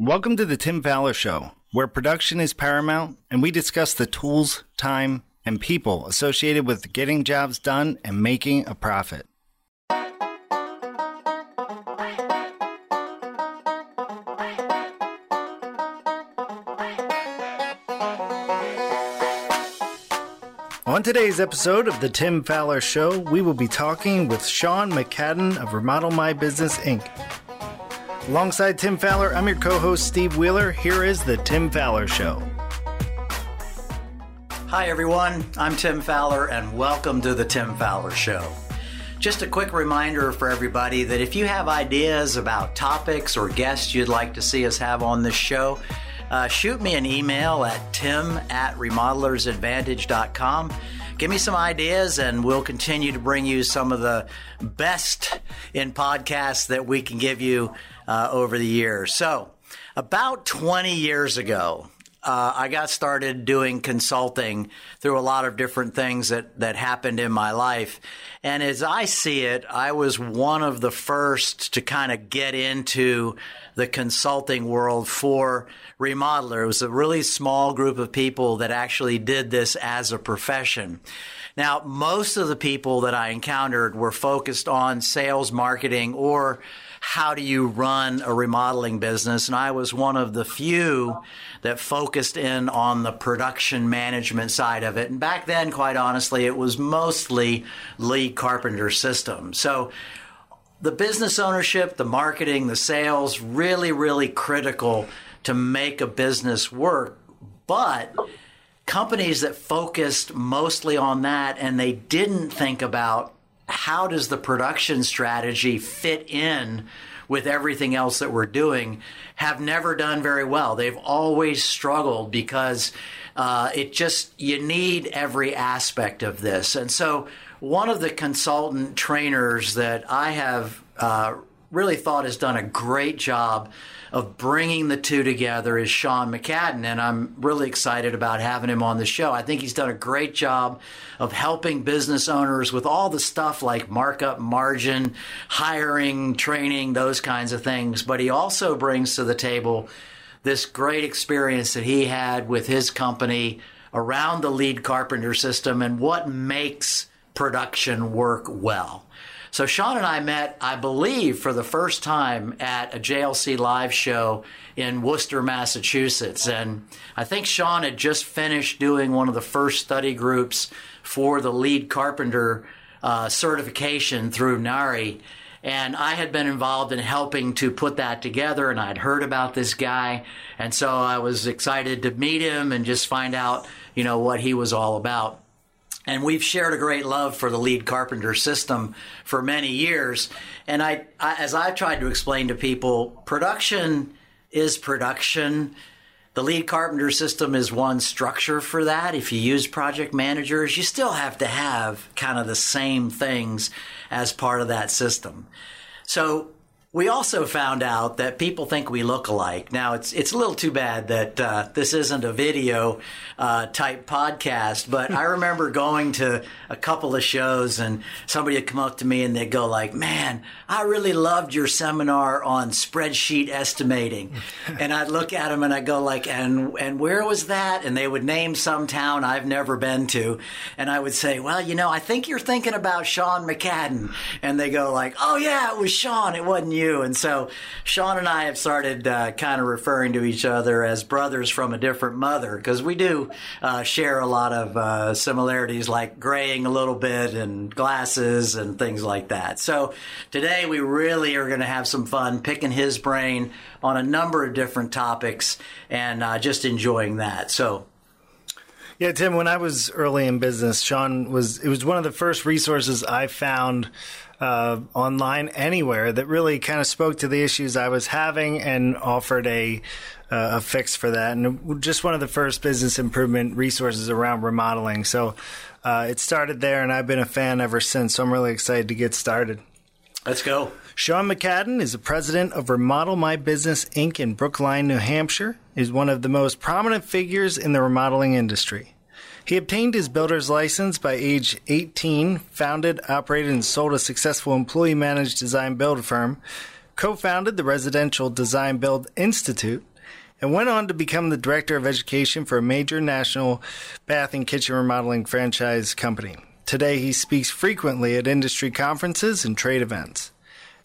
Welcome to the Tim Faller Show, where production is paramount and we discuss the tools, time, and people associated with getting jobs done and making a profit. On today's episode of The Tim Faller Show, we will be talking with Shawn McCadden of Remodel My Business Inc. Alongside Tim Faller, I'm your co host, Steve Wheeler. Here is The Tim Faller Show. Hi, everyone. I'm Tim Faller, and welcome to The Tim Faller Show. Just a quick reminder for everybody that if you have ideas about topics or guests you'd like to see us have on this show, uh, shoot me an email at tim at remodelersadvantage.com. Give me some ideas, and we'll continue to bring you some of the best in podcasts that we can give you uh, over the years. So, about 20 years ago, uh, I got started doing consulting through a lot of different things that, that happened in my life. And as I see it, I was one of the first to kind of get into the consulting world for remodeler. It was a really small group of people that actually did this as a profession. Now, most of the people that I encountered were focused on sales, marketing, or how do you run a remodeling business? And I was one of the few that focused in on the production management side of it. And back then, quite honestly, it was mostly lead carpenter system. So the business ownership, the marketing, the sales, really, really critical to make a business work. But companies that focused mostly on that and they didn't think about how does the production strategy fit in with everything else that we're doing have never done very well. They've always struggled because uh, it just, you need every aspect of this. And so, one of the consultant trainers that I have uh, really thought has done a great job of bringing the two together is Shawn McCadden, and I'm really excited about having him on the show. I think he's done a great job of helping business owners with all the stuff like markup, margin, hiring, training, those kinds of things. But he also brings to the table this great experience that he had with his company around the lead carpenter system and what makes production work well. So Shawn and I met, I believe, for the first time at a JLC live show in Worcester, Massachusetts. And I think Shawn had just finished doing one of the first study groups for the lead carpenter uh, certification through NARI. And I had been involved in helping to put that together, and I'd heard about this guy. And so I was excited to meet him and just find out, you know, what he was all about. And we've shared a great love for the lead carpenter system for many years. And I, I, as I've tried to explain to people, production is production. The lead carpenter system is one structure for that. If you use project managers, you still have to have kind of the same things as part of that system. So we also found out that people think we look alike. Now, it's it's a little too bad that uh, this isn't a video uh, type podcast, but I remember going to a couple of shows and somebody would come up to me and they'd go like, "Man, I really loved your seminar on spreadsheet estimating," and I'd look at them and I'd go like, "And and where was that?" And they would name some town I've never been to, and I would say, "Well, you know, I think you're thinking about Shawn McCadden," and they go like, "Oh yeah, it was Shawn. It wasn't you." And so Shawn and I have started uh, kind of referring to each other as brothers from a different mother because we do uh, share a lot of uh, similarities like graying a little bit and glasses and things like that. So today we really are going to have some fun picking his brain on a number of different topics and uh, just enjoying that. So yeah, Tim, when I was early in business, Shawn was, it was one of the first resources I found uh, online anywhere that really kind of spoke to the issues I was having and offered a uh, a fix for that. And just one of the first business improvement resources around remodeling. So uh, it started there, and I've been a fan ever since. So I'm really excited to get started. Let's go. Shawn McCadden is the president of Remodel My Business Inc. in Brookline, New Hampshire. Is one of the most prominent figures in the remodeling industry. He obtained his builder's license by age 18, founded, operated, and sold a successful employee managed design build firm, co founded the Residential Design Build Institute, and went on to become the Director of Education for a major national bath and kitchen remodeling franchise company. Today, he speaks frequently at industry conferences and trade events.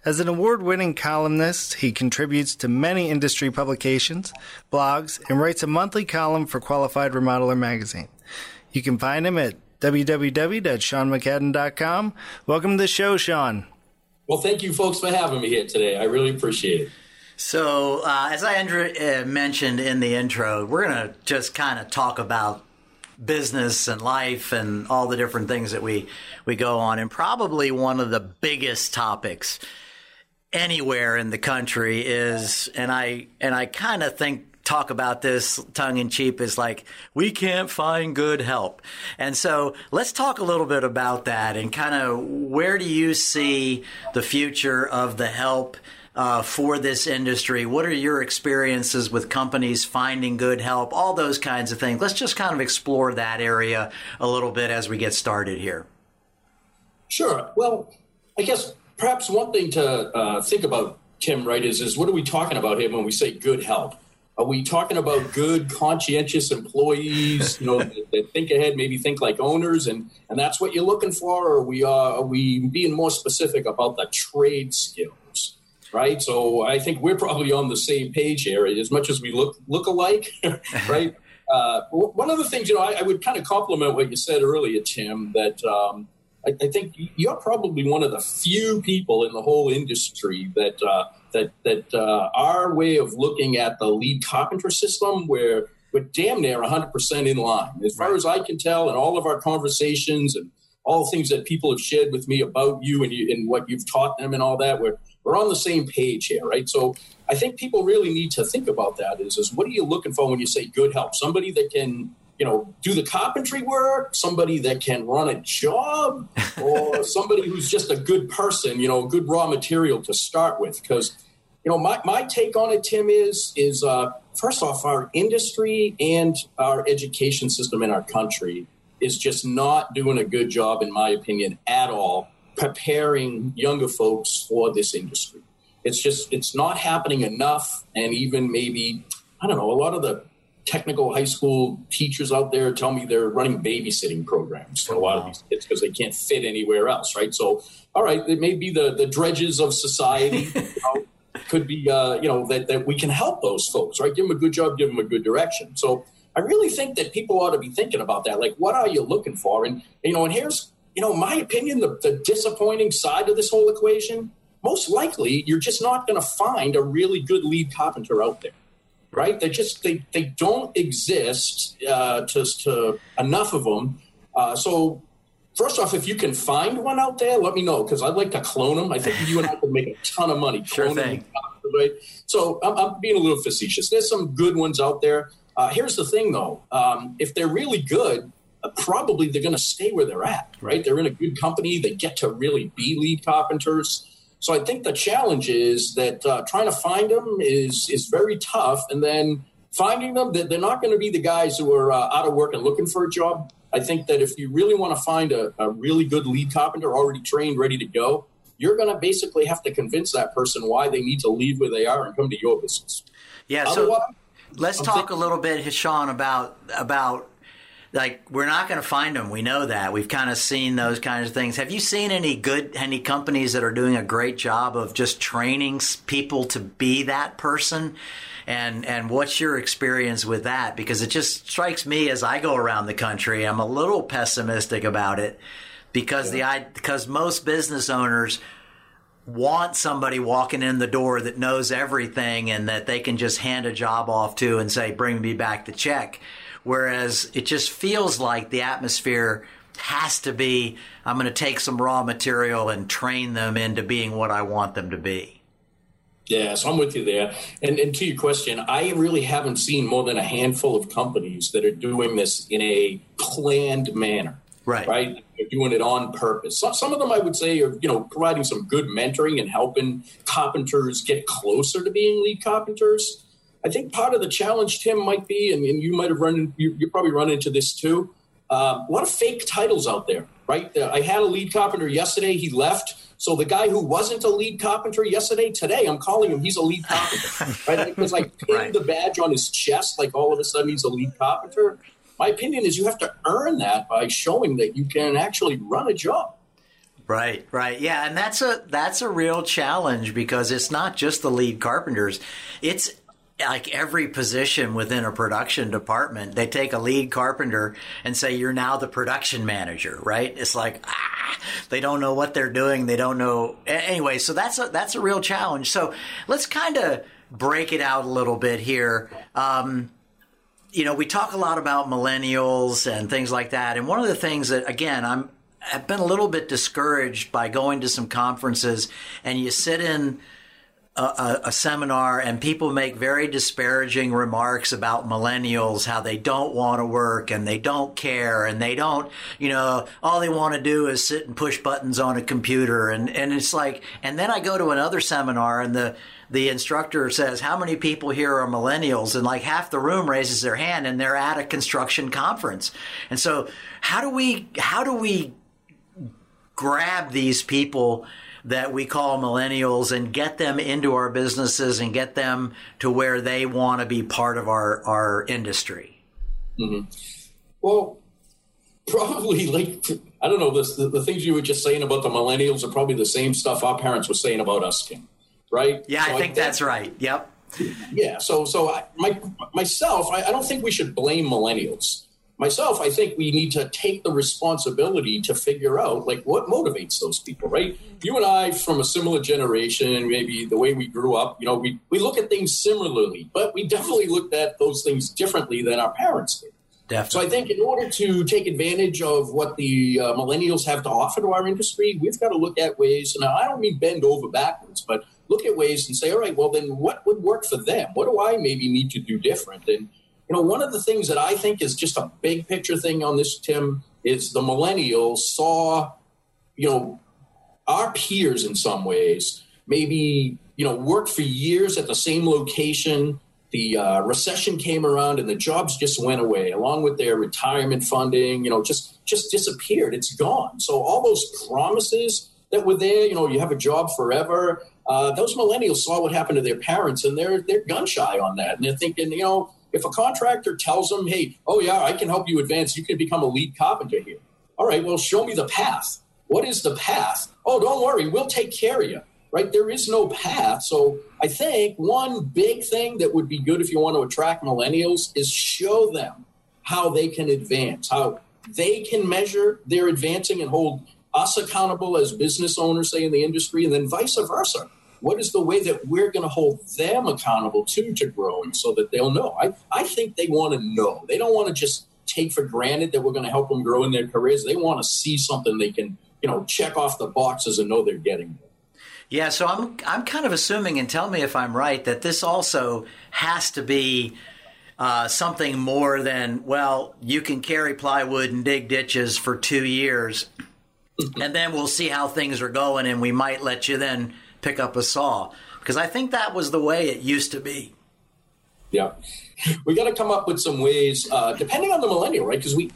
As an award winning columnist, he contributes to many industry publications, blogs, and writes a monthly column for Qualified Remodeler magazine. You can find him at www.shawnmccadden.com. Welcome to the show, Shawn. Well, thank you, folks, for having me here today. I really appreciate it. So, uh, as I uh, mentioned in the intro, we're going to just kind of talk about business and life and all the different things that we we go on and probably one of the biggest topics anywhere in the country is and I and I kind of think talk about this tongue in cheek is like we can't find good help. And so let's talk a little bit about that and kind of where do you see the future of the help uh, for this industry? What are your experiences with companies finding good help? All those kinds of things. Let's just kind of explore that area a little bit as we get started here. Sure. Well, I guess perhaps one thing to uh, think about, Tim, right, is, is what are we talking about here when we say good help? Are we talking about good, conscientious employees, you know, that, that, think ahead, maybe think like owners, and, and that's what you're looking for? Or are we, uh, are we being more specific about the trade skills, right? So I think we're probably on the same page here, as much as we look look alike, right? Uh, one of the things, you know, I, I, would kind of compliment what you said earlier, Tim, that um, I, I, think you're probably one of the few people in the whole industry that uh, that that uh, our way of looking at the lead carpenter system, where we're damn near 100% in line, as far as I can tell, in all of our conversations and all the things that people have shared with me about you and, you, and what you've taught them and all that. We're we're on the same page here, right? So I think people really need to think about that. Is is what are you looking for when you say good help? Somebody that can you know, do the carpentry work, somebody that can run a job, or somebody who's just a good person, you know, good raw material to start with. Because, you know, my, my take on it, Tim, is is uh, first off, our industry and our education system in our country is just not doing a good job, in my opinion, at all, preparing younger folks for this industry. It's just it's not happening enough, and even maybe I don't know a lot of the technical high school teachers out there tell me they're running babysitting programs for a lot of these kids because they can't fit anywhere else, right? So, all right, it may be the the dredges of society. you know, could be, uh, you know, that, that we can help those folks, right? Give them a good job, give them a good direction. So I really think that people ought to be thinking about that. Like, what are you looking for? And, you know, and here's, you know, my opinion, the, the disappointing side of this whole equation. Most likely, you're just not going to find a really good lead carpenter out there right? They just they they don't exist uh, to, to enough of them. Uh, so first off, if you can find one out there, let me know because I'd like to clone them. I think you and I could make a ton of money. Sure thing. right? So I'm, I'm, being a little facetious. There's some good ones out there. Uh, here's the thing, though: um, if they're really good. Uh, probably they're going to stay where they're at, right? They're in a good company. They get to really be lead carpenters. So I think the challenge is that uh, trying to find them is is very tough, and then finding them that they're not going to be the guys who are uh, out of work and looking for a job. I think that if you really want to find a, a really good lead carpenter, already trained, ready to go, you're going to basically have to convince that person why they need to leave where they are and come to your business. Yeah. Otherwise, so let's I'm talk thinking- a little bit, Shawn, about about like we're not going to find them. We know that. We've kind of seen those kinds of things. Have you seen any good any companies that are doing a great job of just training people to be that person? And and what's your experience with that? Because it just strikes me as I go around the country, I'm a little pessimistic about it because yeah. the because most business owners want somebody walking in the door that knows everything and that they can just hand a job off to and say, "Bring me back the check." Whereas it just feels like the atmosphere has to be I'm going to take some raw material and train them into being what I want them to be. Yeah, so I'm with you there. And, and to your question, I really haven't seen more than a handful of companies that are doing this in a planned manner. Right. Right. They're doing it on purpose. Some, some of them, I would say, are you know providing some good mentoring and helping carpenters get closer to being lead carpenters. I think part of the challenge, Tim, might be, and, and you might have run, you, you probably run into this too. Uh, a lot of fake titles out there, right? I had a lead carpenter yesterday. He left. So the guy who wasn't a lead carpenter yesterday, today I'm calling him. He's a lead carpenter, right? Because like pinned right. the badge on his chest, like all of a sudden he's a lead carpenter. My opinion is you have to earn that by showing that you can actually run a job. Right, right. Yeah, and that's a that's a real challenge because it's not just the lead carpenters. It's like every position within a production department, they take a lead carpenter and say, you're now the production manager, right? It's like, ah, they don't know what they're doing. They don't know. Anyway, so that's a, that's a real challenge. So let's kind of break it out a little bit here. Um, you know, we talk a lot about millennials and things like that. And one of the things that, again, I'm, I've been a little bit discouraged by going to some conferences and you sit in a, a, seminar and people make very disparaging remarks about millennials, how they don't want to work and they don't care and they don't, you know, all they want to do is sit and push buttons on a computer. And, and it's like, and then I go to another seminar and the, the instructor says, how many people here are millennials? And like half the room raises their hand and they're at a construction conference. And so how do we, how do we grab these people that we call millennials and get them into our businesses and get them to where they want to be part of our, our industry? Mm-hmm. Well, probably like, I don't know, this, the, the, things you were just saying about the millennials are probably the same stuff our parents were saying about us, Tim, right? Yeah, so I think I, that's right. Yep. Yeah. So, so I, my, myself, I, I don't think we should blame millennials myself, I think we need to take the responsibility to figure out like what motivates those people, right? You and I, from a similar generation, maybe the way we grew up, you know, we, we look at things similarly, but we definitely looked at those things differently than our parents did. Definitely. So I think in order to take advantage of what the uh, millennials have to offer to our industry, we've got to look at ways. And I don't mean bend over backwards, but look at ways and say, all right, well then what would work for them? What do I maybe need to do different? And you know, one of the things that I think is just a big picture thing on this, Tim, is the millennials saw, you know, our peers in some ways maybe, you know, worked for years at the same location. The uh, recession came around and the jobs just went away, along with their retirement funding. You know, just just disappeared. It's gone. So all those promises that were there, you know, you have a job forever. Uh, those millennials saw what happened to their parents, and they're they're gun shy on that, and they're thinking, you know, if a contractor tells them, hey, oh, yeah, I can help you advance, you can become a lead carpenter here. All right, well, show me the path. What is the path? Oh, don't worry, we'll take care of you. Right? There is no path. So I think one big thing that would be good if you want to attract millennials is show them how they can advance, how they can measure their advancing and hold us accountable as business owners, say in the industry, and then vice versa what is the way that we're going to hold them accountable too to growing so that they'll know? I, I think they want to know. They don't want to just take for granted that we're going to help them grow in their careers. They want to see something they can, you know, check off the boxes and know they're getting there. Yeah, so I'm I'm kind of assuming, and tell me if I'm right, that this also has to be uh, something more than well, you can carry plywood and dig ditches for two years, and then we'll see how things are going, and we might let you then pick up a saw because I think that was the way it used to be. Yeah, we got to come up with some ways, uh, depending on the millennial, right? Because we,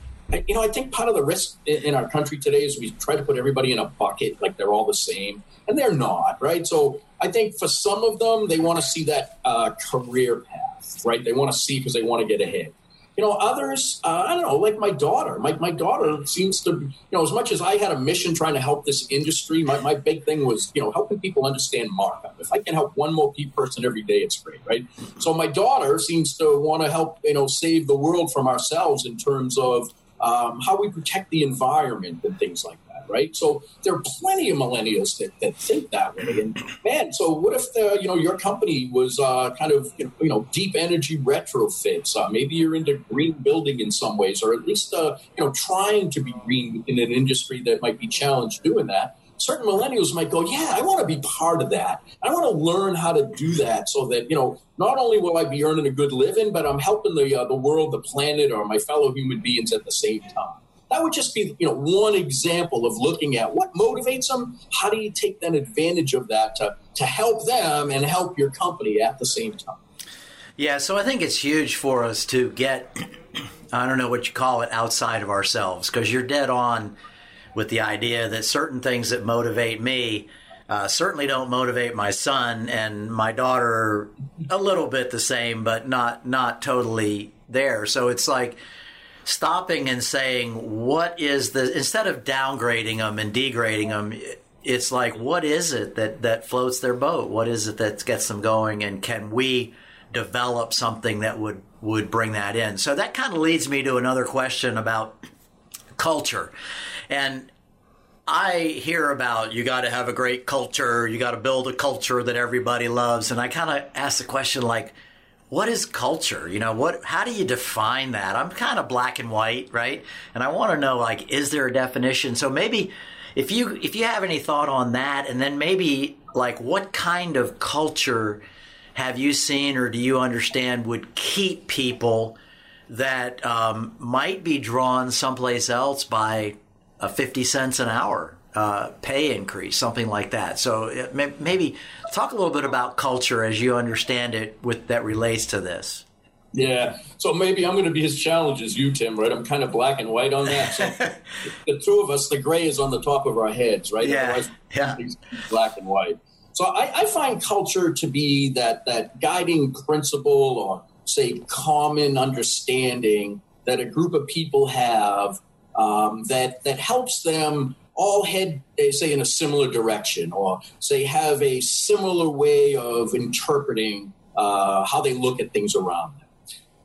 you know, I think part of the risk in our country today is we try to put everybody in a bucket, like they're all the same, and they're not, right? So I think for some of them, they want to see that uh, career path, right? They want to see because they want to get ahead. You know, others, uh, I don't know, like my daughter. My, my daughter seems to, you know, as much as I had a mission trying to help this industry, my, my big thing was, you know, helping people understand markup. If I can help one more person every day, it's great, right? So my daughter seems to want to help, you know, save the world from ourselves in terms of um, how we protect the environment and things like right? So there are plenty of millennials that, that think that way. And man, so what if the, you know your company was uh, kind of you know deep energy retrofits? Uh, maybe you're into green building in some ways, or at least uh, you know trying to be green in an industry that might be challenged doing that certain millennials might go, yeah, I want to be part of that. I want to learn how to do that so that, you know, not only will I be earning a good living, but I'm helping the, uh, the world, the planet, or my fellow human beings at the same time. That would just be, you know, one example of looking at what motivates them. How do you take that advantage of that to, to help them and help your company at the same time? Yeah, so I think it's huge for us to get, I don't know what you call it, outside of ourselves, because you're dead on with the idea that certain things that motivate me uh, certainly don't motivate my son and my daughter a little bit the same, but not not totally there. So it's like stopping and saying, what is the instead of downgrading them and degrading them. It's like, what is it that, that floats their boat? What is it that gets them going? And can we develop something that would, would bring that in? So that kind of leads me to another question about culture. And I hear about you got to have a great culture, you got to build a culture that everybody loves, and I kind of ask the question like, what is culture? You know, what? How do you define that? I'm kind of black and white, right? And I want to know like, is there a definition? So maybe if you if you have any thought on that, and then maybe like, what kind of culture have you seen or do you understand would keep people that um, might be drawn someplace else by a 50 cents an hour uh, pay increase, something like that. So may, maybe talk a little bit about culture as you understand it with that relates to this. Yeah. So maybe I'm going to be as challenged as you, Tim, right? I'm kind of black and white on that. So the two of us, the gray is on the top of our heads, right? Yeah. yeah. Black and white. So I, I find culture to be that that guiding principle or say common understanding that a group of people have um, that that helps them all head, they say, in a similar direction, or say have a similar way of interpreting uh, how they look at things around them.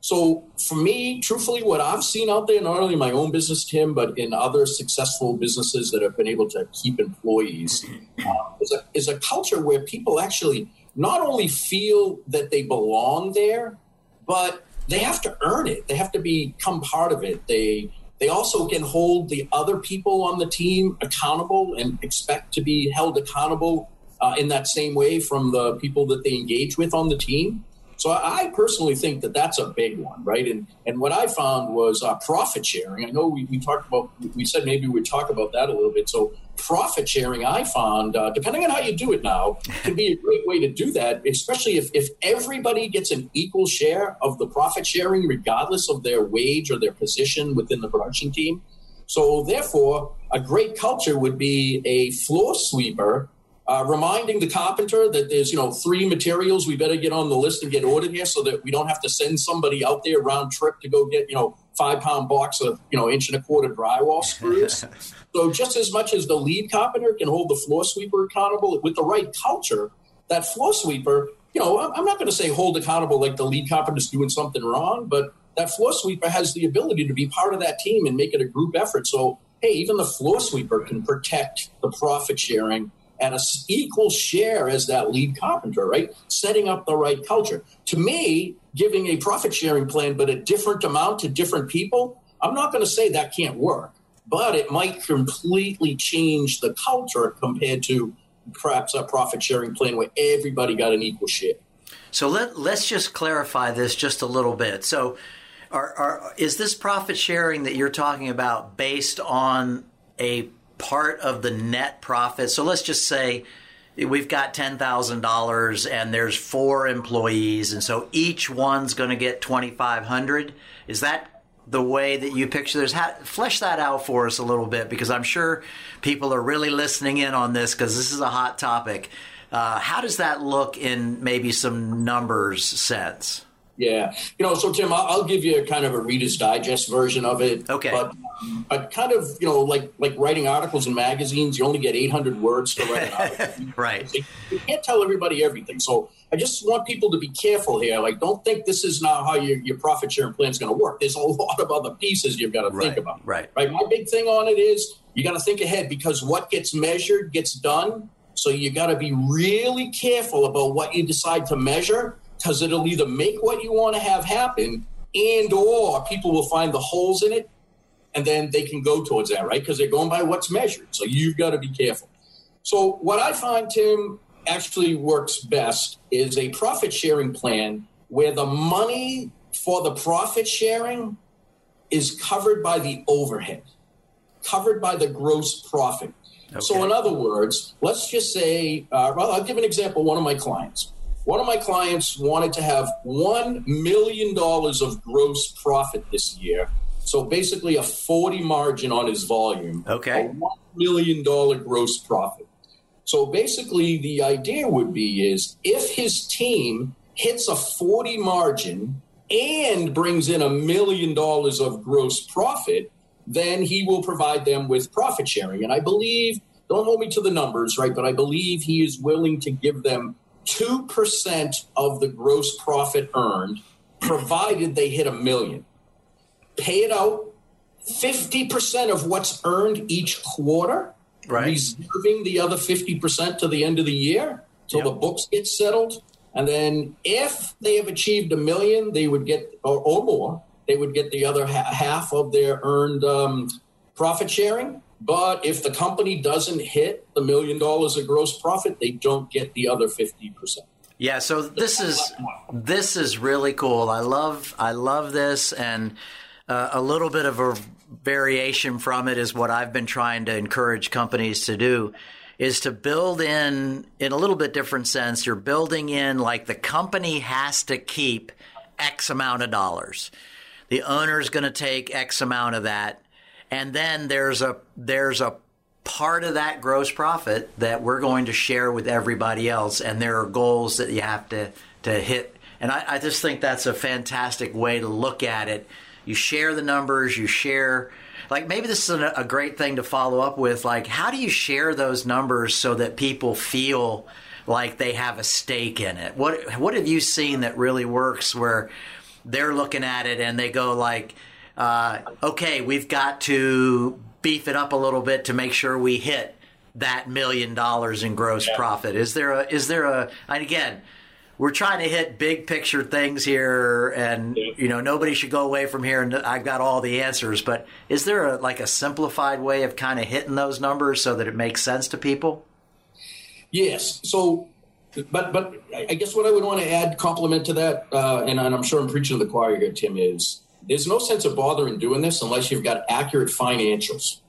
So, for me, truthfully, what I've seen out there, not only in my own business, Tim, but in other successful businesses that have been able to keep employees, uh, is, a, is a culture where people actually not only feel that they belong there, but they have to earn it. They have to become part of it. They they also can hold the other people on the team accountable and expect to be held accountable uh, in that same way from the people that they engage with on the team. So I personally think that that's a big one, right? And and what I found was uh, profit sharing. I know we, we talked about, we said maybe we'd talk about that a little bit. So profit sharing, I found, uh, depending on how you do it now, can be a great way to do that, especially if, if everybody gets an equal share of the profit sharing, regardless of their wage or their position within the production team. So therefore, a great culture would be a floor sweeper uh, reminding the carpenter that there's you know three materials. We better get on the list and get ordered here so that we don't have to send somebody out there round trip to go get you know five pound box of you know inch and a quarter drywall screws. So just as much as the lead carpenter can hold the floor sweeper accountable with the right culture that floor sweeper you know i'm not going to say hold accountable like the lead carpenter's doing something wrong but that floor sweeper has the ability to be part of that team and make it a group effort. So hey even the floor sweeper can protect the profit sharing at an equal share as that lead carpenter, right? Setting up the right culture. To me, giving a profit sharing plan, but a different amount to different people, I'm not going to say that can't work, but it might completely change the culture compared to perhaps a profit sharing plan where everybody got an equal share. So let, let's just clarify this just a little bit. So, are, are, is this profit sharing that you're talking about based on a part of the net profit. So let's just say we've got $10,000 and there's four employees and so each one's going to get 2500 is that the way that you picture this? Ha- flesh that out for us a little bit because i'm sure people are really listening in on this because this is a hot topic. Uh, how does that look in maybe some numbers sense yeah, you know, so Tim, I'll, give you a kind of a Reader's Digest version of it. Okay, but but kind of you know like like writing articles in magazines, you only get 800 words to write an article. right. You can't tell everybody everything. So I just want people to be careful here. Like, don't think this is now how your, your profit sharing plan is going to work. There's a lot of other pieces you've got to right. think about. Right. Right. My big thing on it is you got to think ahead because what gets measured gets done. So you got to be really careful about what you decide to measure because it'll either make what you want to have happen and or people will find the holes in it and then they can go towards that right? Because they're going by what's measured so you've got to be careful. So what i find tim actually works best is a profit sharing plan where the money for the profit sharing is covered by the overhead covered by the gross profit. Okay. so in other words let's just say uh, well i'll give an example one of my clients one of my clients wanted to have $1 million of gross profit this year So basically, a 40 margin on his volume. Okay. A $1 million gross profit. So basically, the idea would be is if his team hits a 40 margin and brings in a million dollars of gross profit, then he will provide them with profit sharing. And I believe, don't hold me to the numbers, right? But I believe he is willing to give them 2% of the gross profit earned, provided they hit a million. Pay it out 50% of what's earned each quarter, Right. reserving the other 50% to the end of the year till Yep. the books get settled. And then if they have achieved a million, they would get, or, or more, they would get the other ha- half of their earned um, profit sharing. But if the company doesn't hit the million dollars of gross profit, they don't get the other 50%. Yeah, so this is this is really cool. I love I love this, and uh, a little bit of a variation from it is what I've been trying to encourage companies to do is to build in in a little bit different sense. You're building in like the company has to keep X amount of dollars. The owner's going to take X amount of that, and then there's a there's a part of that gross profit that we're going to share with everybody else. And there are goals that you have to to hit. And I, I just think that's a fantastic way to look at it. You share the numbers you share like maybe this is a, a great thing to follow up with like how do you share those numbers so that people feel like they have a stake in it? What what have you seen that really works where they're looking at it and they go like uh, okay we've got to beef it up a little bit to make sure we hit that million dollars in gross profit. Is there a is there a and again we're trying to hit big picture things here and you know nobody should go away from here and i've got all the answers but is there a like a simplified way of kind of hitting those numbers so that it makes sense to people? Yes. So, but but I guess what I would want to add, compliment to that, uh, and, and I'm sure I'm preaching to the choir here, Tim, is there's no sense of bothering doing this unless you've got accurate financials,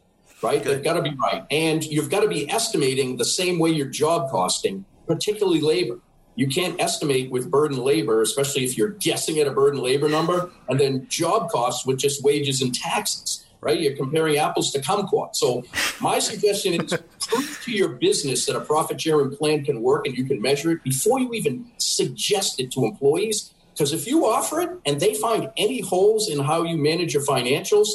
right? They've got to be right, and you've got to be estimating the same way you're job costing, particularly labor. You can't estimate with burden labor, especially if you're guessing at a burden labor number, and then job costs with just wages and taxes right? You're comparing apples to kumquat. So my suggestion is prove to your business that a profit sharing plan can work and you can measure it before you even suggest it to employees. Because if you offer it and they find any holes in how you manage your financials,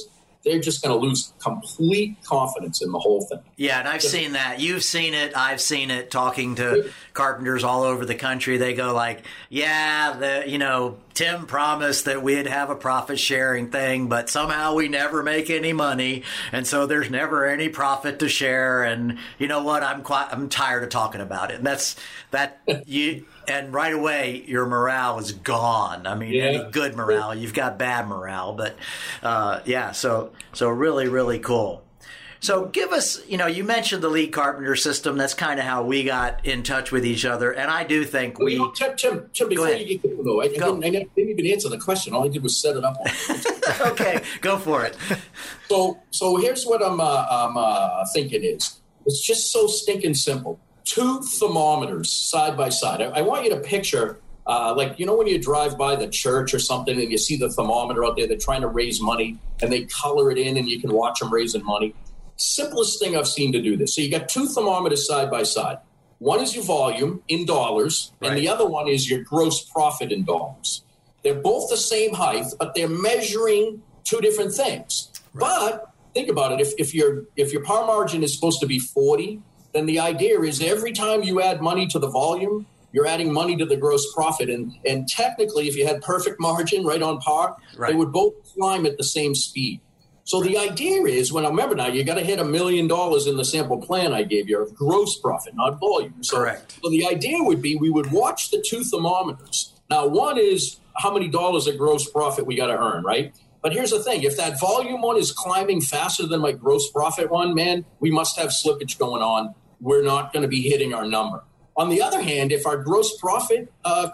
they're just going to lose complete confidence in the whole thing. Yeah, and I've seen that. You've seen it. I've seen it. Talking to carpenters all over the country, they go like, "Yeah, the you know Tim promised that we'd have a profit sharing thing, but somehow we never make any money, and so there's never any profit to share." And you know what? I'm quite I'm tired of talking about it. And that's that you. And right away, your morale is gone. I mean, Yeah. any good morale. You've got bad morale, but uh, yeah. So so really really cool. So give us, you know, you mentioned the lead carpenter system. That's kind of how we got in touch with each other, and I do think Well, we. you know, Tim, Tim, Tim before you get going, though, I, I, Go. didn't, I didn't even answer the question. All I did was set it up. okay, go for it. So, so here's what I'm, uh, I'm uh, thinking is it's just so stinking simple. Two thermometers side by side. I, I want you to picture, uh, like you know, when you drive by the church or something and you see the thermometer out there, they're trying to raise money and they color it in, and you can watch them raising money. Simplest thing I've seen to do this. So you got two thermometers side by side. One is your volume in dollars, Right. and the other one is your gross profit in dollars. They're both the same height, but they're measuring two different things. But think about it: if, if your if your par margin is supposed to be forty, then the idea is every time you add money to the volume, you're adding money to the gross profit. And and technically, if you had perfect margin right on par, Right. they would both climb at the same speed. So the idea is, when I remember now, you got to hit a million dollars in the sample plan I gave you of gross profit, not volume. So, Correct. So the idea would be we would watch the two thermometers. Now, one is how many dollars of gross profit we got to earn, right? But here's the thing: if that volume one is climbing faster than my gross profit one, man, we must have slippage going on. We're not going to be hitting our number. On the other hand, if our gross profit uh,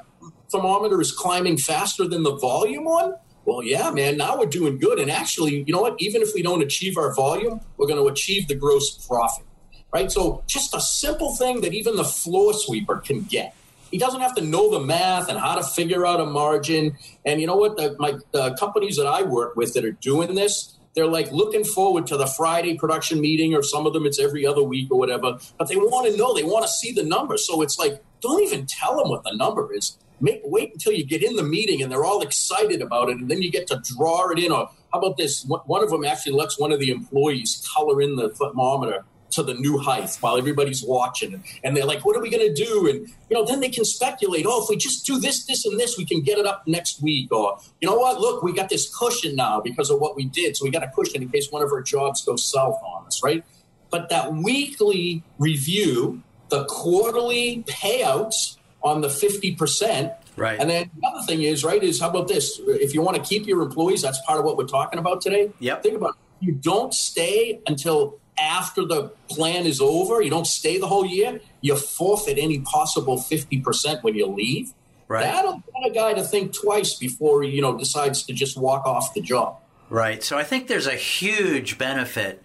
thermometer is climbing faster than the volume one, well, yeah, man, now we're doing good. And actually, you know what? Even if we don't achieve our volume, we're going to achieve the gross profit, right? So just a simple thing that even the floor sweeper can get he doesn't have to know the math and how to figure out a margin. And you know what? The, my the companies that I work with that are doing this, they're like looking forward to the Friday production meeting, or some of them it's every other week or whatever. But they want to know, they want to see the number. So it's like, don't even tell them what the number is. Make, wait until you get in the meeting and they're all excited about it, and then you get to draw it in. Or how about this? One of them actually lets one of the employees color in the thermometer to the new heights while everybody's watching. And they're like, what are we going to do? And, you know, then they can speculate, oh, if we just do this, this, and this, we can get it up next week. Or, you know what, look, we got this cushion now because of what we did. So we got a cushion in case one of our jobs goes south on us, right? But that weekly review, the quarterly payouts on the 50%, Right. And then the other thing is, right, is how about this? If you want to keep your employees, that's part of what we're talking about today. Yep. Think about it. You don't stay until after the plan is over. You don't stay the whole year. You forfeit any possible 50% when you leave. Right. That'll get a guy to think twice before he, you know, decides to just walk off the job. Right. So I think there's a huge benefit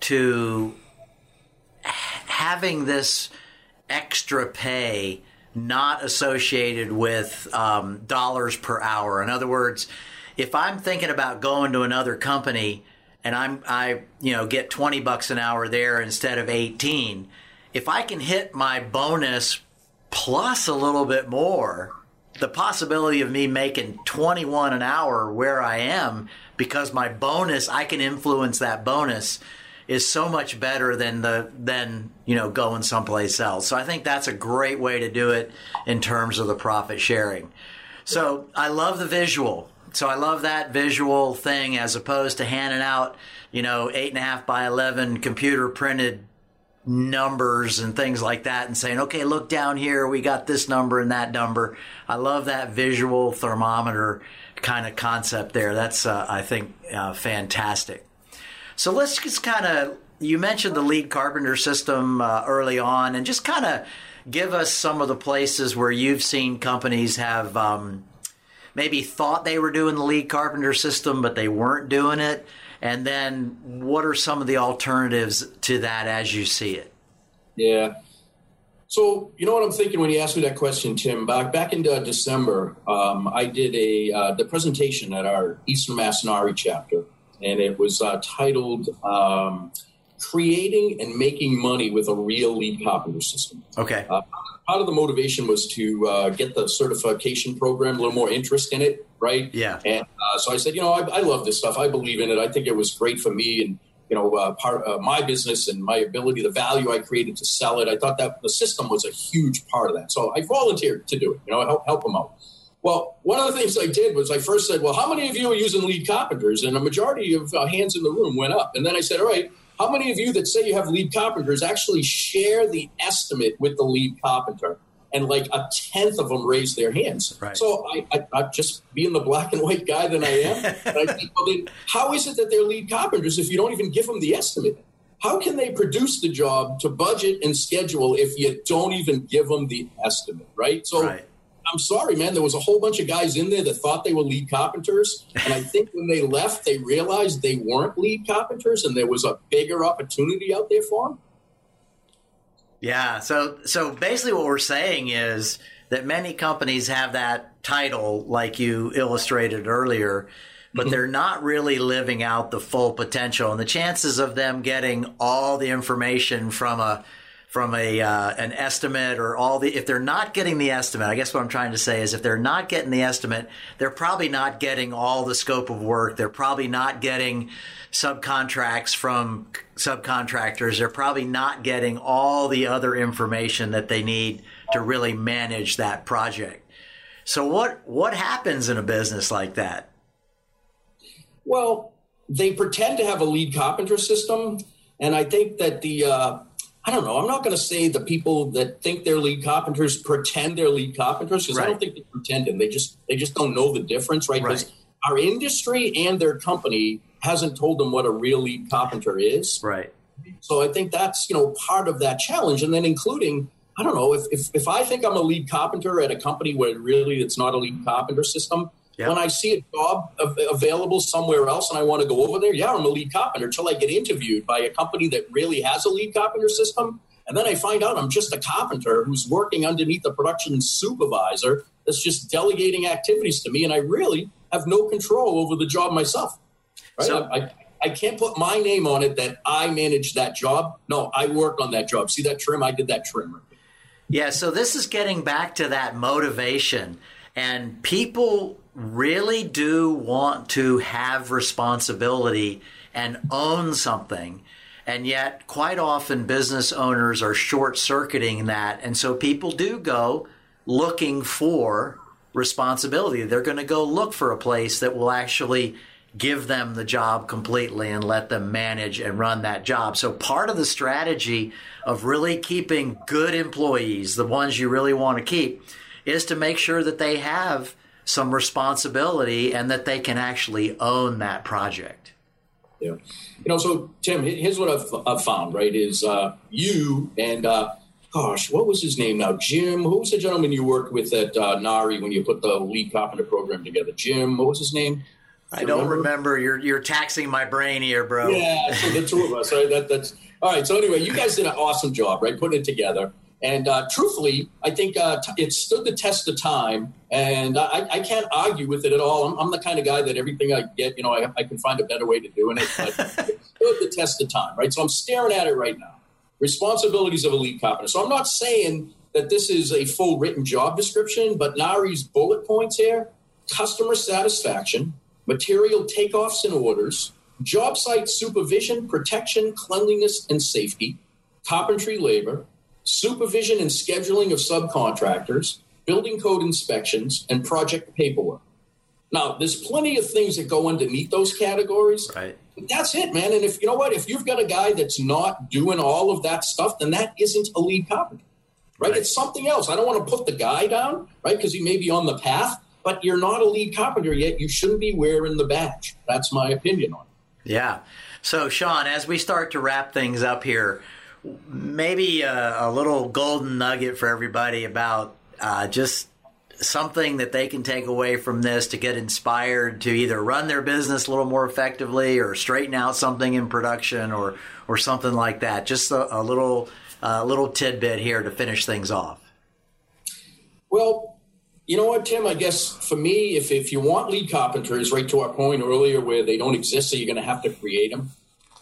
to having this extra pay not associated with um, dollars per hour. In other words, if I'm thinking about going to another company and I'm I you know get 20 bucks an hour there instead of 18, if I can hit my bonus plus a little bit more, the possibility of me making 21 an hour where I am because my bonus I can influence that bonus is so much better than the than you know going someplace else. So I think that's a great way to do it in terms of the profit sharing. So I love the visual. So I love that visual thing as opposed to handing out you know eight and a half by eleven computer printed numbers and things like that and saying okay look down here. We got this number and that number. I love that visual thermometer kind of concept there. That's uh, i think uh, fantastic. So let's just kind of, you mentioned the lead carpenter system uh, early on, and just kind of give us some of the places where you've seen companies have um, maybe thought they were doing the lead carpenter system, but they weren't doing it. And then what are some of the alternatives to that as you see it? Yeah. So you know what I'm thinking when you asked me that question, Tim. Back back in uh, December, um, I did a uh, the presentation at our Eastern Mass NARI chapter, and it was uh, titled um, "Creating and Making Money with a Real Lead Carpenter System." Okay. Uh, part of the motivation was to uh, get the certification program a little more interest in it, right? Yeah. And uh, so I said, you know, I, I, love this stuff. I believe in it. I think it was great for me and you know uh, part of my business and my ability, the value I created to sell it. I thought that the system was a huge part of that. So I volunteered to do it. You know, help help them out. Well, one of the things I did was I first said, well, how many of you are using lead carpenters? And a majority of uh, hands in the room went up. And then I said, all right, how many of you that say you have lead carpenters actually share the estimate with the lead carpenter? And like a tenth of them raise their hands. Right. So I, I, I, just being the black and white guy that I am, I think, well, then how is it that they're lead carpenters if you don't even give them the estimate? How can they produce the job to budget and schedule if you don't even give them the estimate, right? So right. I'm sorry, man. There was a whole bunch of guys in there that thought they were lead carpenters, and I think when they left, they realized they weren't lead carpenters, and there was a bigger opportunity out there for them. Yeah. So so basically, what we're saying is that many companies have that title, like you illustrated earlier, but mm-hmm. they're not really living out the full potential, and the chances of them getting all the information from a from a uh, an estimate or all the if they're not getting the estimate i guess what i'm trying to say is if they're not getting the estimate they're probably not getting all the scope of work. They're probably not getting subcontracts from subcontractors. They're probably not getting all the other information that they need to really manage that project. So what what happens in a business like that? Well they pretend to have a lead carpenter system and i think that the uh, I don't know. I'm not going to say the people that think they're lead carpenters pretend they're lead carpenters because right. I don't think they're pretending. They just they just don't know the difference, right? Because right. our industry and their company hasn't told them what a real lead carpenter is. Right. So I think that's you know part of that challenge, and then including I don't know if if, if I think I'm a lead carpenter at a company where really it's not a lead carpenter system. Yep. When I see a job available somewhere else and I want to go over there, yeah, I'm a lead carpenter until I get interviewed by a company that really has a lead carpenter system. And then I find out I'm just a carpenter who's working underneath a production supervisor that's just delegating activities to me, and I really have no control over the job myself. Right? So, I, I can't put my name on it that I managed that job. No, I worked on that job. See that trim? I did that trim. Yeah, so this is getting back to that motivation. And people really do want to have responsibility and own something. And yet, quite often, business owners are short circuiting that. And so people do go looking for responsibility. They're going to go look for a place that will actually give them the job completely and let them manage and run that job. So part of the strategy of really keeping good employees, the ones you really want to keep, is to make sure that they have some responsibility and that they can actually own that project. Yeah. You know, so Tim, here's what I've, I've found, right, is uh, you and, uh, gosh, what was his name now? Jim, who was the gentleman you worked with at uh, NARI when you put the lead carpenter program together? Jim, what was his name? I don't remember? remember. You're you're taxing my brain here, bro. Yeah, so the two of us. Right? That, that's all right. So anyway, you guys did an awesome job, right, putting it together. And uh, truthfully, I think uh, t- it stood the test of time, and I, I, can't argue with it at all. I'm, I'm, the kind of guy that everything I get, you know, I, I can find a better way to do it. But it stood the test of time, right? So I'm staring at it right now. Responsibilities of a lead carpenter. So I'm not saying that this is a full written job description, but NARI's bullet points here: customer satisfaction, material takeoffs and orders, job site supervision, protection, cleanliness, and safety, carpentry labor, supervision and scheduling of subcontractors, building code inspections, and project paperwork. Now, there's plenty of things that go underneath those categories. Right. But that's it, man. And if you know what, if you've got a guy that's not doing all of that stuff, then that isn't a lead carpenter. Right? right. It's something else. I don't want to put the guy down, right? Because he may be on the path, but you're not a lead carpenter yet. You shouldn't be wearing the badge. That's my opinion on it. Yeah. So, Shawn, as we start to wrap things up here, maybe a, a little golden nugget for everybody about uh, just something that they can take away from this to get inspired to either run their business a little more effectively or straighten out something in production or or something like that. Just a, a little little tidbit here to finish things off. Well, you know what, Tim? I guess for me, if, if you want lead carpenters, right to our point earlier where they don't exist, so you're going to have to create them.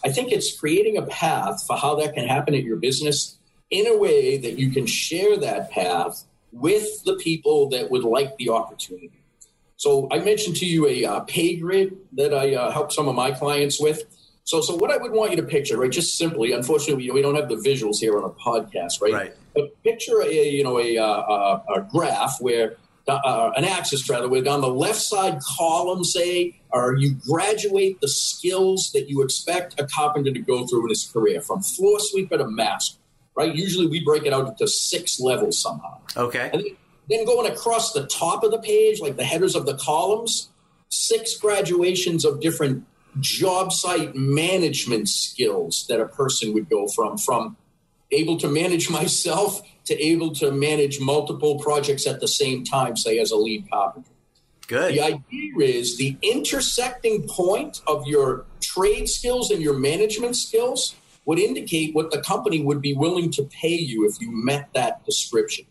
I think it's creating a path for how that can happen at your business in a way that you can share that path with the people that would like the opportunity. So I mentioned to you a uh, pay grid that I uh, help some of my clients with. So, so what I would want you to picture, right? Just simply, unfortunately, we don't have the visuals here on a podcast, right? right. But picture a you know a, uh, a graph where uh, an axis rather, with on the left side column, say, or you graduate the skills that you expect a carpenter to go through in his career, from floor sweeper to master. Right? Usually, we break it out into six levels somehow. Okay. And then, then going across the top of the page, like the headers of the columns, six graduations of different job site management skills that a person would go from from able to manage myself to able to manage multiple projects at the same time, say as a lead carpenter. Good. The idea is the intersecting point of your trade skills and your management skills would indicate what the company would be willing to pay you if you met that description.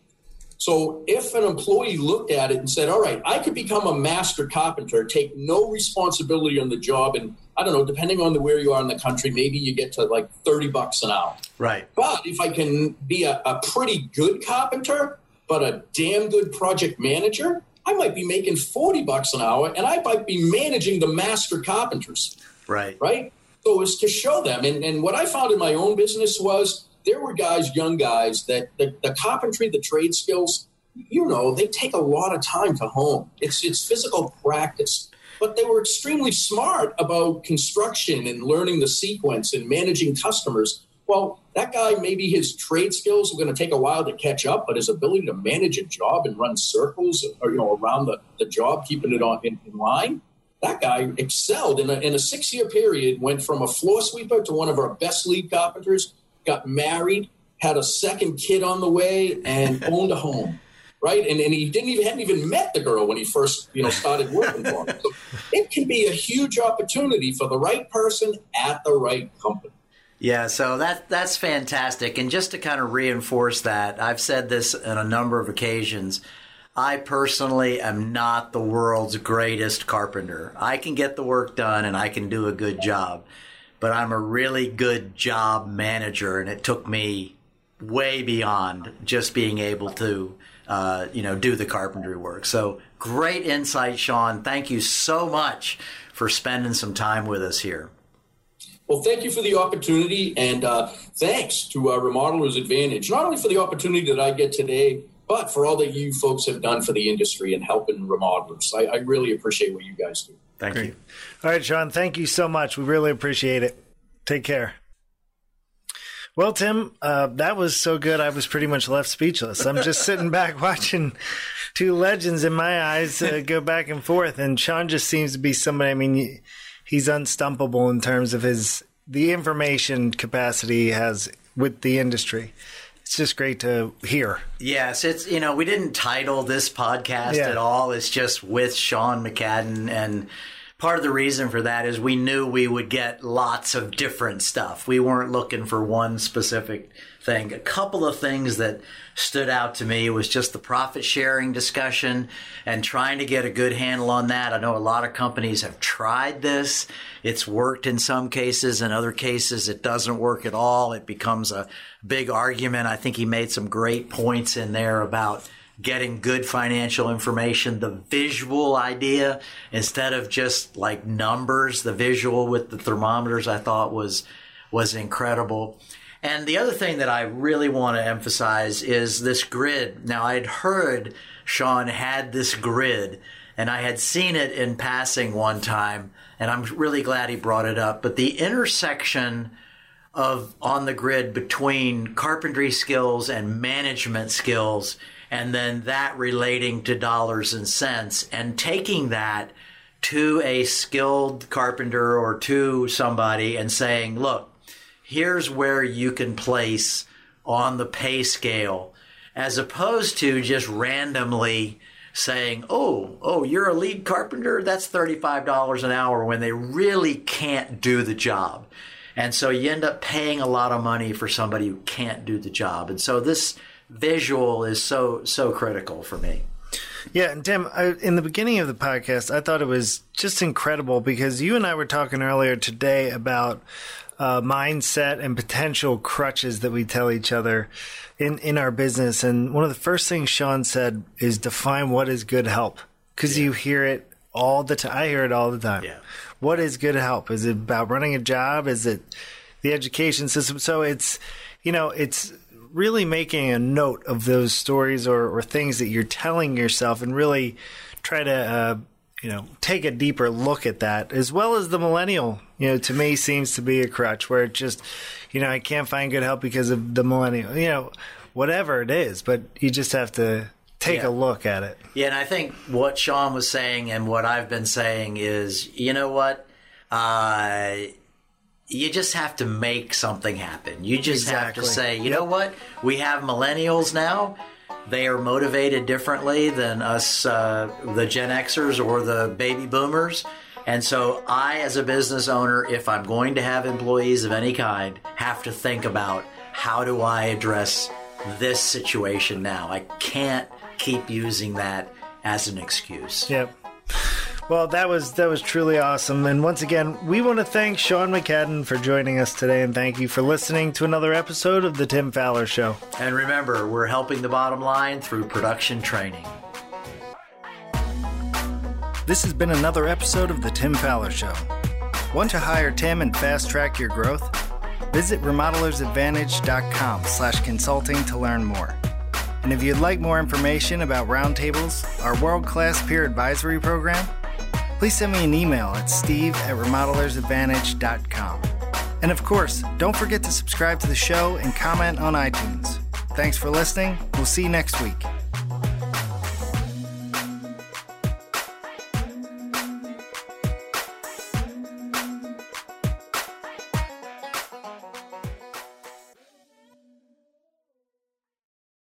So if an employee looked at it and said, all right, I could become a master carpenter, take no responsibility on the job, and I don't know, depending on the where you are in the country, maybe you get to like 30 bucks an hour. Right. But if I can be a, a pretty good carpenter, but a damn good project manager, I might be making 40 bucks an hour and I might be managing the master carpenters. Right. Right. So it's to show them. And, and what I found in my own business was there were guys, young guys, that the, the carpentry, the trade skills, you know, they take a lot of time to hone. It's it's physical practice. But they were extremely smart about construction and learning the sequence and managing customers. Well, that guy, maybe his trade skills are going to take a while to catch up, but his ability to manage a job and run circles or, you know, around the, the job, keeping it on in, in line, that guy excelled in a, in a six year period, went from a floor sweeper to one of our best lead carpenters got married, had a second kid on the way, and owned a home. Right, and, and he didn't even hadn't even met the girl when he first you know started working for him. So it can be a huge opportunity for the right person at the right company. Yeah, so that that's fantastic. And just to kind of reinforce that, I've said this on a number of occasions. I personally am not the world's greatest carpenter. I can get the work done and I can do a good job, but I'm a really good job manager, and it took me way beyond just being able to, uh, you know, do the carpentry work. So great insight, Shawn. Thank you so much for spending some time with us here. Well, thank you for the opportunity, and uh, thanks to our Remodelers Advantage, not only for the opportunity that I get today, but for all that you folks have done for the industry and helping remodelers. I, I really appreciate what you guys do. Thank Great. you. All right, Shawn, thank you so much. We really appreciate it. Take care. Well, Tim, uh, that was so good. I was pretty much left speechless. I'm just sitting back watching two legends in my eyes uh, go back and forth, and Shawn just seems to be somebody. I mean, he's unstumpable in terms of his the information capacity he has with the industry. It's just great to hear. Yes, it's you know we didn't title this podcast yeah. at all. It's just with Shawn McCadden and part of the reason for that is we knew we would get lots of different stuff. We weren't looking for one specific thing. A couple of things that stood out to me was just the profit sharing discussion and trying to get a good handle on that. I know a lot of companies have tried this. It's worked in some cases. In other cases, it doesn't work at all. It becomes a big argument. I think he made some great points in there about getting good financial information, the visual idea instead of just like numbers, the visual with the thermometers I thought was was incredible. And the other thing that I really want to emphasize is this grid. Now I'd heard Shawn had this grid and I had seen it in passing one time and I'm really glad he brought it up, but the intersection of on the grid between carpentry skills and management skills and then that relating to dollars and cents and taking that to a skilled carpenter or to somebody and saying, look, here's where you can place on the pay scale, as opposed to just randomly saying, oh, oh, you're a lead carpenter, that's $35 an hour when they really can't do the job. And so you end up paying a lot of money for somebody who can't do the job. And so this visual is so so critical for me. Yeah, and Tim, I, in the beginning of the podcast, I thought it was just incredible because you and I were talking earlier today about uh, mindset and potential crutches that we tell each other in in our business. And one of the first things Shawn said is define what is good help because yeah. you hear it all the time. I hear it all the time. Yeah. What is good help? Is it about running a job? Is it the education system? So it's you know it's really making a note of those stories or, or things that you're telling yourself and really try to uh, you know take a deeper look at that as well as the millennial you know to me seems to be a crutch where it just you know i can't find good help because of the millennial you know whatever it is but you just have to take yeah. a look at it yeah and i think what shawn was saying and what i've been saying is you know what uh, you just have to make something happen. You just exactly. have to say, you know what? We have millennials now. They are motivated differently than us, uh, the Gen Xers or the baby boomers. And so, I, as a business owner, if I'm going to have employees of any kind, have to think about how do I address this situation now? I can't keep using that as an excuse. Yep. Well, that was that was truly awesome. And once again, we want to thank Shawn McCadden for joining us today and thank you for listening to another episode of the Tim Faller Show. And remember, we're helping the bottom line through production training. This has been another episode of the Tim Faller Show. Want to hire Tim and fast track your growth? Visit remodelersadvantage.com slash consulting to learn more. And if you'd like more information about Roundtables, our world-class peer advisory program, please send me an email at steve at remodelersadvantage.com. And of course, don't forget to subscribe to the show and comment on iTunes. Thanks for listening. We'll see you next week.